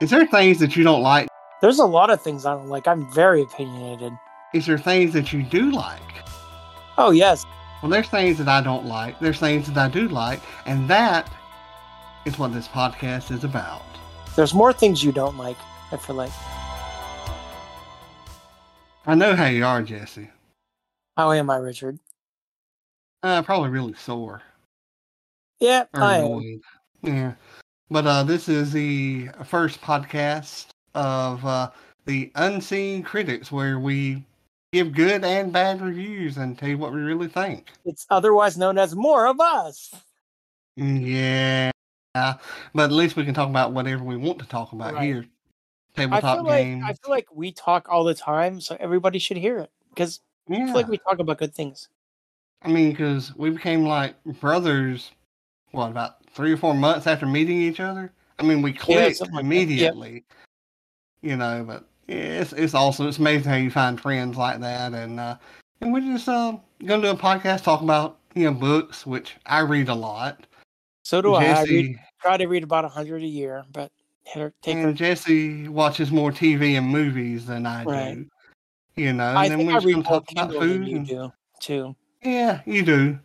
Is there things that you don't like? There's a lot of things I don't like. I'm very opinionated. Is there things that you do like? Oh yes. Well, there's things that I don't like. There's things that I do like, and that is what this podcast is about. There's more things you don't like. I feel like. I know how you are, Jesse. How am I, Richard? Uh, probably really sore. Yeah, or I am. Yeah. But uh, this is the first podcast of uh, the Unseen Critics, where we give good and bad reviews and tell you what we really think. It's otherwise known as more of us. Yeah. But at least we can talk about whatever we want to talk about Right. here. I Tabletop feel like games. I feel like we talk all the time, so everybody should hear it because I feel like we talk about good things. I mean, because we became like brothers, what, about three or four months after meeting each other? I mean, we clicked something like that. Yep. immediately. You know, but yeah, it's it's awesome. It's amazing how you find friends like that, and uh, and we're just uh, gonna do a podcast talk about you know books, which I read a lot. So do I. I read, try to read about a hundred a year, but her, take her. and Jesse watches more TV and movies than I Right. do. You know, and I then think we're I read more talk about Kindle than you and- do too. Yeah, you do.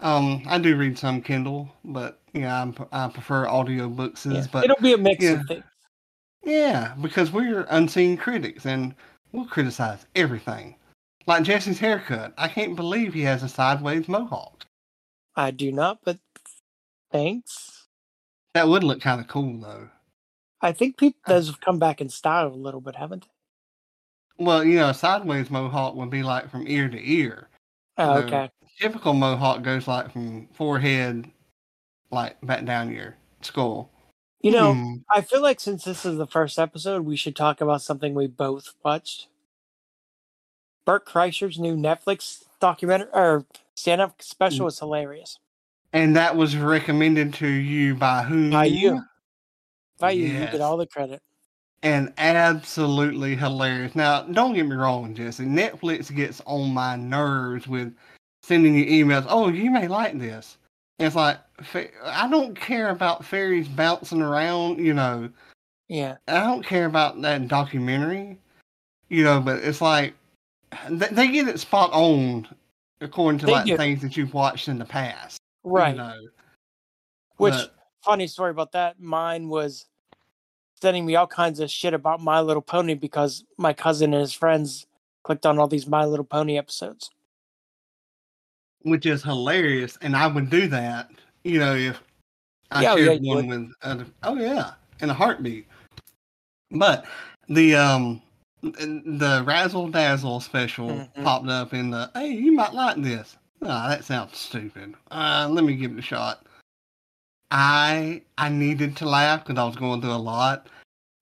Um, I do read some Kindle, but yeah, I'm, I prefer audiobooks. Yeah. But It'll be a mix yeah. of things. yeah, because we're unseen critics and we'll criticize everything. Like Jesse's haircut. I can't believe he has a sideways mohawk. I do not, but thanks. That would look kind of cool, though. I think people Uh. those have come back in style a little bit, haven't they? Well, you know, a sideways mohawk would be like from ear to ear. Oh, okay. Typical mohawk goes like from forehead, like back down your skull. You know, Hmm. I feel like since this is the first episode, we should talk about something we both watched. Bert Kreischer's new Netflix documentary or stand-up special Mm. is hilarious. and that was recommended to you by who? By you. By you, you get all the credit. and absolutely hilarious. Now, don't get me wrong, Jesse. Netflix gets on my nerves with sending you emails. Oh, you may like this. And it's like I don't care about fairies bouncing around. You know, Yeah. I don't care about that documentary. You know, but it's like they, they get it spot on according to They like do. things that you've watched in the past. you Right. know. Which But- funny story about that. Mine was sending me all kinds of shit about My Little Pony because my cousin and his friends clicked on all these My Little Pony episodes. Which is hilarious. And I would do that, you know, if I Yeah, oh, shared yeah, one with other. Oh yeah, in a heartbeat. But the um the Razzle Dazzle special Mhm. popped up in the. Hey, you might like this. Ah, that sounds stupid. Uh, let me give it a shot. I I needed to laugh because I was going through a lot.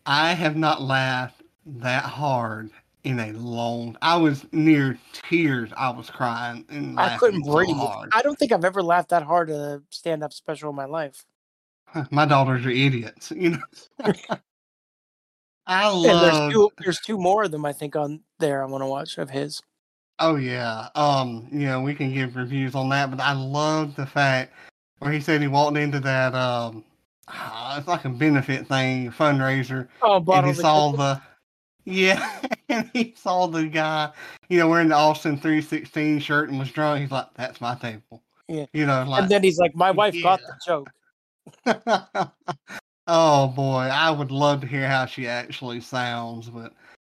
I have not laughed that hard in a long. I was near tears. I was crying and I couldn't so breathe. hard. I don't think I've ever laughed that hard at a stand-up special in my life. My daughters are idiots, you know. I And there's love. two, there's two more of them I think on there I want to watch of his. Oh yeah, um, you know we can give reviews on that, but I love the fact where he said he walked into that um, ah, it's like a benefit thing, fundraiser, Oh, and he saw the yeah, and he saw the guy, you know, wearing the Austin three sixteen shirt and was drunk. He's like, "That's my table." Yeah. you know, like and then he's like, "My wife got the joke." oh boy, I would love to hear how she actually sounds, but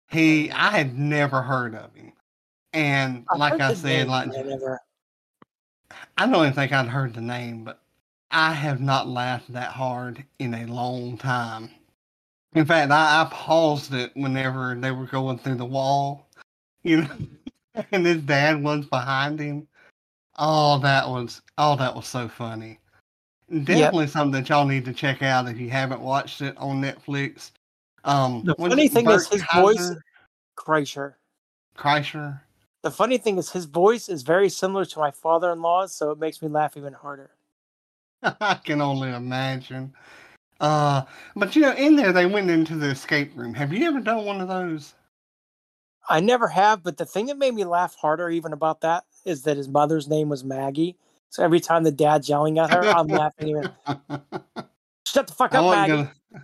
he, oh, I had never heard of him, and I've like I said, name, like I never. I don't even think I'd heard the name, but I have not laughed that hard in a long time. In fact, I, I paused it whenever they were going through the wall, you know, and his dad was behind him. Oh, that was oh, that was so funny. Definitely something that y'all need to check out if you haven't watched it on Netflix. Um, The funny thing is Bert his voice- Kaiser- Kreischer. Kreischer. The funny thing is his voice is very similar to my father-in-law's, so it makes me laugh even harder. I can only imagine. Uh, but you know, in there they went into the escape room. Have you ever done one of those? I never have, but the thing that made me laugh harder even about that is that his mother's name was Maggie. So every time the dad's yelling at her, I'm laughing even. Shut the fuck up, wasn't Maggie. gonna.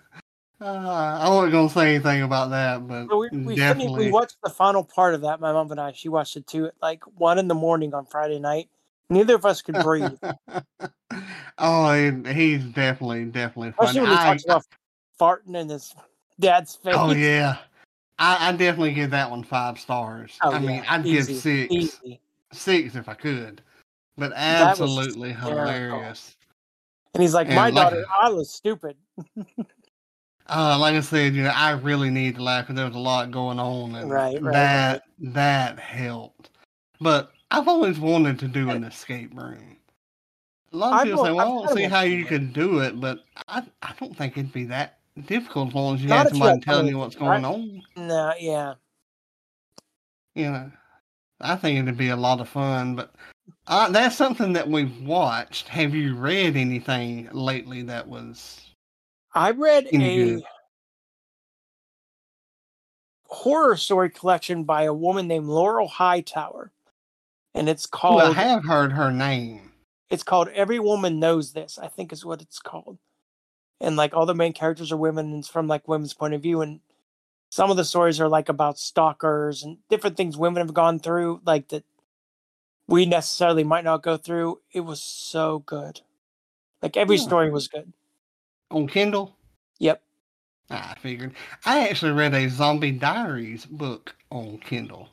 Uh, I wasn't gonna say anything about that, but So we, we, definitely. we watched the final part of that. My mom and I. She watched it too at like one in the morning on Friday night. Neither of us could breathe, oh, he- he's definitely, definitely funny. especially when he I- talks about farting in his dad's face. oh yeah, I, I definitely give that one five stars. Oh, I mean, I'd easy, give six, easy. six if I could, but absolutely hilarious. And he's like, And my like- daughter, I was stupid. Uh, like I said, you know, I really need to laugh because there was a lot going on, and Right, right, that that helped. But I've always wanted to do an escape room. A lot of I've people say, "Well, I don't see how you could do it," but I I don't think it'd be that difficult as long as you Not had somebody telling somebody you what's right? going on. No, yeah. You know, I think it'd be a lot of fun. But uh, that's something that we've watched. Have you read anything lately that was? I read a good? horror story collection by a woman named Laurel Hightower, and it's Oh, I have heard her name. it's called Every Woman Knows This. I think is what it's called, and like all the main characters are women, and it's from like women's point of view, and some of the stories are like about stalkers and different things women have gone through, like that we necessarily might not go through. It was so good. Like every Yeah. story was good. on Kindle. Yep. I figured. I actually read a Zombie Diaries book on Kindle.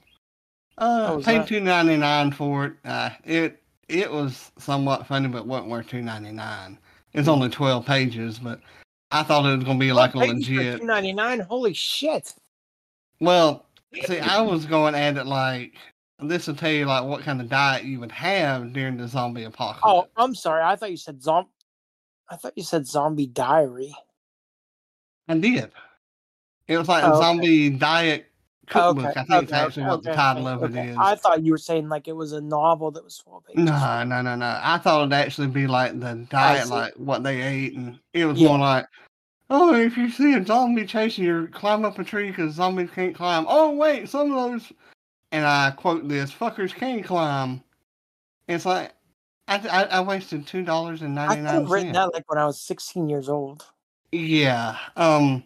Uh, paid that- two ninety nine for it. Uh, it it was somewhat funny, but wasn't worth two ninety nine. It's only twelve pages, but I thought it was gonna be like a legit. Two ninety nine. Holy shit! Well, see, I was going at it like this will tell you like what kind of diet you would have during the zombie apocalypse. Oh. I'm sorry. I thought you said zom. I thought you said zombie diary. I did. It was like Oh, a zombie okay. Zombie diet cookbook. I think it's okay, actually what the title of it okay. is. I thought you were saying like it was a novel that was full of pages. No, no, no, no. I thought it'd actually be like the diet, like what they ate, and it was Yeah. more like, oh, if you see a zombie chasing you, climb up a tree because zombies can't climb. Oh, wait, some of those, and I quote this: "Fuckers can climb." It's like I, I, I wasted two dollars and I ninety could have written that like when I was 16 years old. Yeah. Um.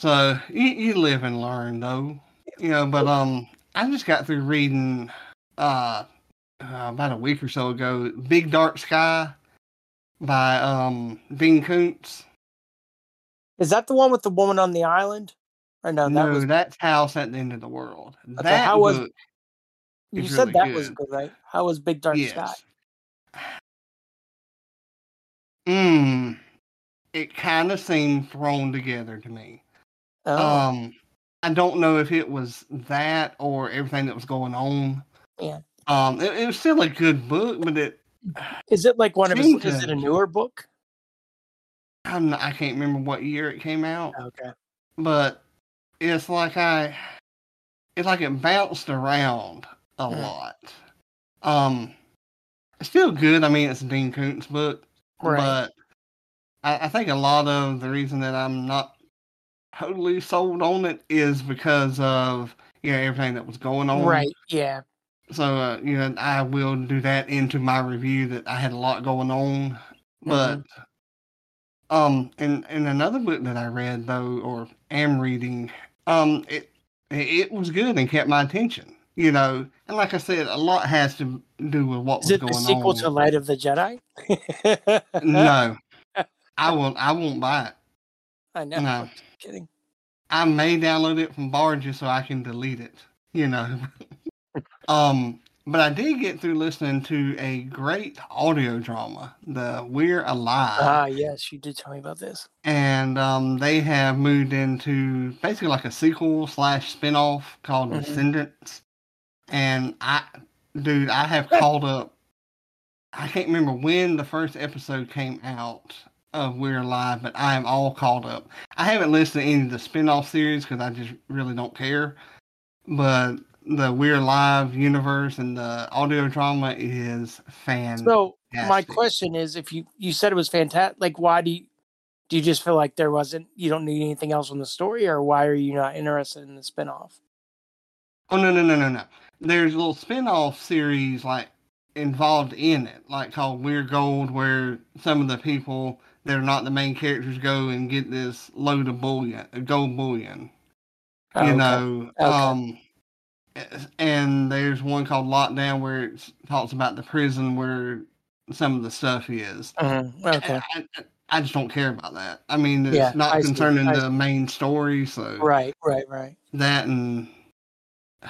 So you, you live and learn, though. You know, but um, I just got through reading uh, uh about a week or so ago, "Big Dark Sky" by um Dean Koontz. Is that the one with the woman on the island? Or no, that no, was that's House at the End of the World. Okay, that how was- book, you said really that was good. good, right? How was Big Dark Sky? yes. Mm, it kind of seemed thrown together to me. Oh, Um, I don't know if it was that or everything that was going on. Yeah. Um, it, it was still a good book, but it is it like one of his? seemed Is it a newer book? I'm not, I can't remember what year it came out, Okay. but it's like I, it's like it bounced around a Mhm. lot. Um, it's still good. I mean, it's a Dean Koontz book, Right. but I, I think a lot of the reason that I'm not totally sold on it is because of you know everything that was going on. Right. Yeah. So uh, you know, I will do that into my review that I had a lot going on, but um, in in another book that I read though, or am reading, um, it it was good and kept my attention. You know, and like I said, a lot has to do with what Is was it going the sequel on. to Light of the Jedi? no, I won't. I won't buy it. I know. No. I'm kidding. I may download it from Barges so I can delete it. You know. um, but I did get through listening to a great audio drama, the We're Alive, Ah, yes, you did tell me about this. and um, they have moved into basically like a sequel slash spinoff called Mhm. Descendants. And I, dude, I have called up. I can't remember when the first episode came out of We're Alive, but I am all caught up. I haven't listened to any of the spin-off series because I just really don't care. But the We're Alive universe and the audio drama is fantastic. So my question is, if you you said it was fantastic, like why do you do you just feel like there wasn't you don't need anything else on the story, or why are you not interested in the spinoff? Oh no no no no no! There's a little spin-off series like involved in it, like called Weird Gold, where some of the people they're not the main characters go and get this load of bullion, a gold bullion. Oh, you okay. know, Okay. um, and there's one called Lockdown where it talks about the prison where some of the stuff is. Mhm, Okay. I, I, just don't care about that. I mean, it's Yeah, not I see, concerning I the main story, so Right. Right. Right. that and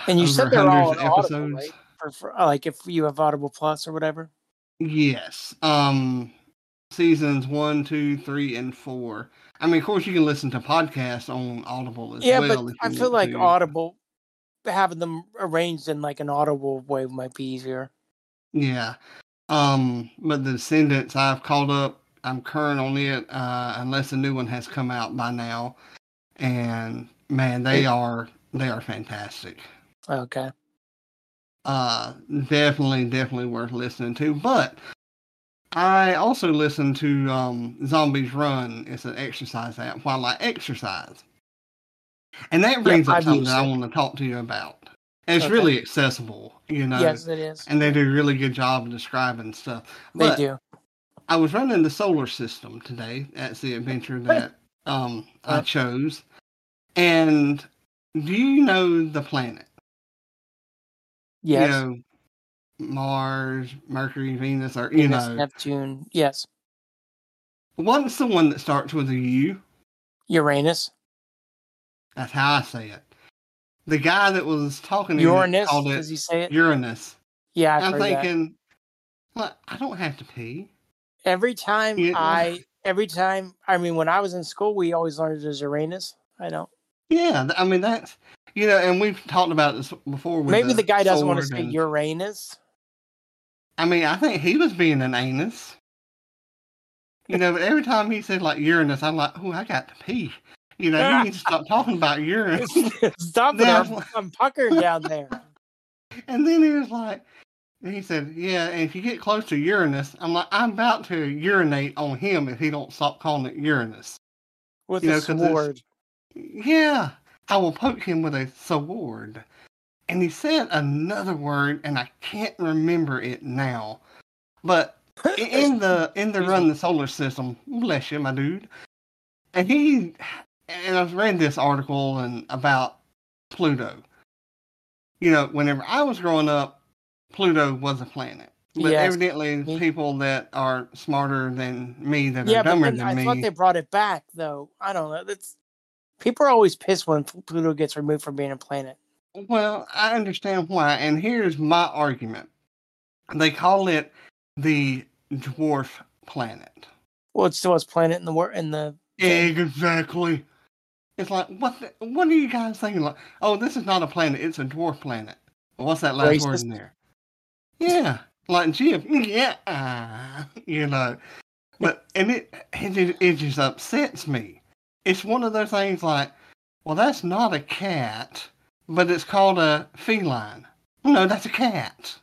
And you said they're all on Audible, right? For, for like if you have Audible Plus or whatever. Yes. Um seasons one, two, three, and four. I mean, of course you can listen to podcasts on Audible as Yeah, well. but I feel like to. Audible having them arranged in like an Audible way might be easier. Yeah. Um, but the Descendants I've caught up. I'm current on it, uh, unless a new one has come out by now. And man, they are they are fantastic. Okay. Uh definitely definitely worth listening to. But i also listen to um zombies run it's an exercise app while i exercise. And that brings up something that i want to talk to you about. And it's Okay. really accessible you know? Yes, it is. and they do a really good job of describing stuff. They do. i was running the solar system today. That's the adventure that um i Uh. chose. And do you know the planet Yes. you know, Mars, Mercury, Venus, or you Venus, know, Neptune. Yes. what's the one that starts with a U? Uranus. That's how I say it. The guy that was talking to Uranus. called it Does he say it? Uranus. Yeah, I've I'm heard that. thinking, well, I don't have to pee. Every time Yeah. I, every time, I mean, when I was in school, we always learned it as Uranus. I don't know. Yeah, I mean that's you know, and we've talked about this before. With Maybe the guy doesn't want to say and- Uranus. I mean, I think he was being an anus. You know, but every time he said like Uranus, I'm like, oh, I got to pee. You know, you need to stop talking about Uranus. Stop it! I'm, puckered down there. And then he was like, he said, yeah, and if you get close to Uranus, I'm like, I'm about to urinate on him if he don't stop calling it Uranus. With You a know, sword. Yeah, I will poke him with a sword. And he said another word, and I can't remember it now. But in the in the run the solar system, bless you, my dude. And he and I've read this article and about Pluto. You know, whenever I was growing up, Pluto was a planet. But Yes, evidently, people that are smarter than me, that yeah, are dumber than I me, thought they brought it back, though. I don't know. That's people are always pissed when Pluto gets removed from being a planet. Well, I understand why, and here's my argument. They call it the dwarf planet. Well, it's still a planet in the war in the. Exactly. It's like what? The, what are you guys thinking? Like, oh, this is not a planet; it's a dwarf planet. Well, what's that last word in there? Yeah, like Jim. Yeah, ah, you know. But and it, it it just upsets me. It's one of those things like, well, that's not a cat, but it's called a feline. No, that's a cat.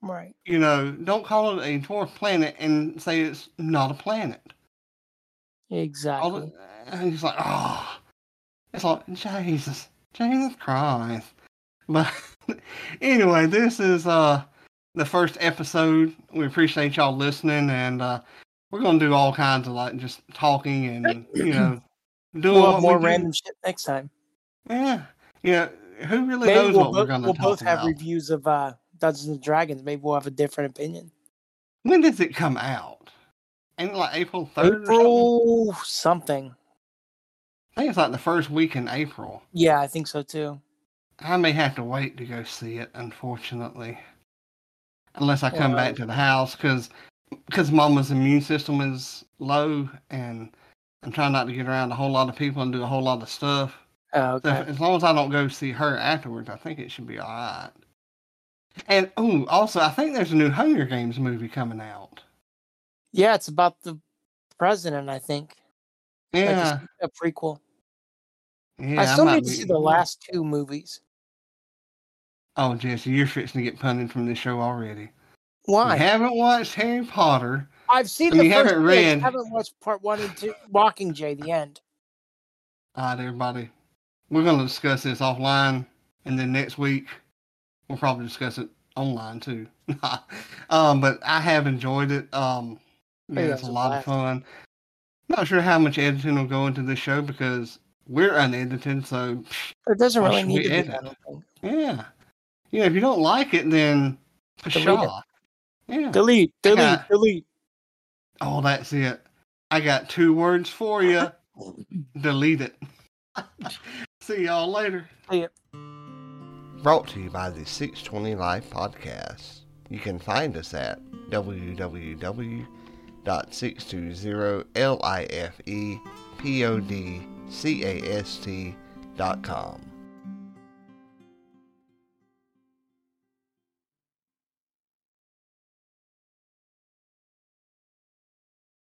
Right. You know, don't call it a dwarf planet and say it's not a planet. Exactly. the, and he's like, oh, it's like Jesus, Jesus Christ. But anyway, this is uh the first episode. We appreciate y'all listening, and uh we're gonna do all kinds of like just talking and you know We'll have more do. random shit next time. Yeah, yeah. Who really Maybe knows we'll, what we're gonna we'll talk both have about? reviews of uh, Dungeons and Dragons. Maybe we'll have a different opinion. when does it come out? Ain't like April third or something? Something. I think it's like the first week in April. Yeah, I think so too. I may have to wait to go see it, unfortunately, unless I come back to the house because because Mama's immune system is low, and I'm trying not to get around a whole lot of people and do a whole lot of stuff. Oh, So okay. if- as long as I don't go see her afterwards, I think it should be all right. And oh, also, I think there's a new Hunger Games movie coming out. Yeah, it's about the president. I think. Yeah, a, a prequel. yeah. I still might need to see the last two movies. Oh, Jesse, you're fixing to get punted from this show already. Why? You haven't watched Harry Potter. I've seen and the you first haven't two, I haven't watched part one and two. Mockingjay, the end. All right, everybody. We're going to discuss this offline, and then next week we'll probably discuss it online too. um, but I have enjoyed it. Um, Oh, yeah, it's a lot of fun. Not sure how much editing will go into this show because we're unedited, so It doesn't really need we to be. edit? Think. yeah. Yeah, if you don't like it, then Delete it. Yeah. Delete, delete, delete. Oh, that's it. I got two words for you. Delete it. See y'all later. See ya. Brought to you by the 620 Life Podcast. You can find us at www.620lifepodcast.com.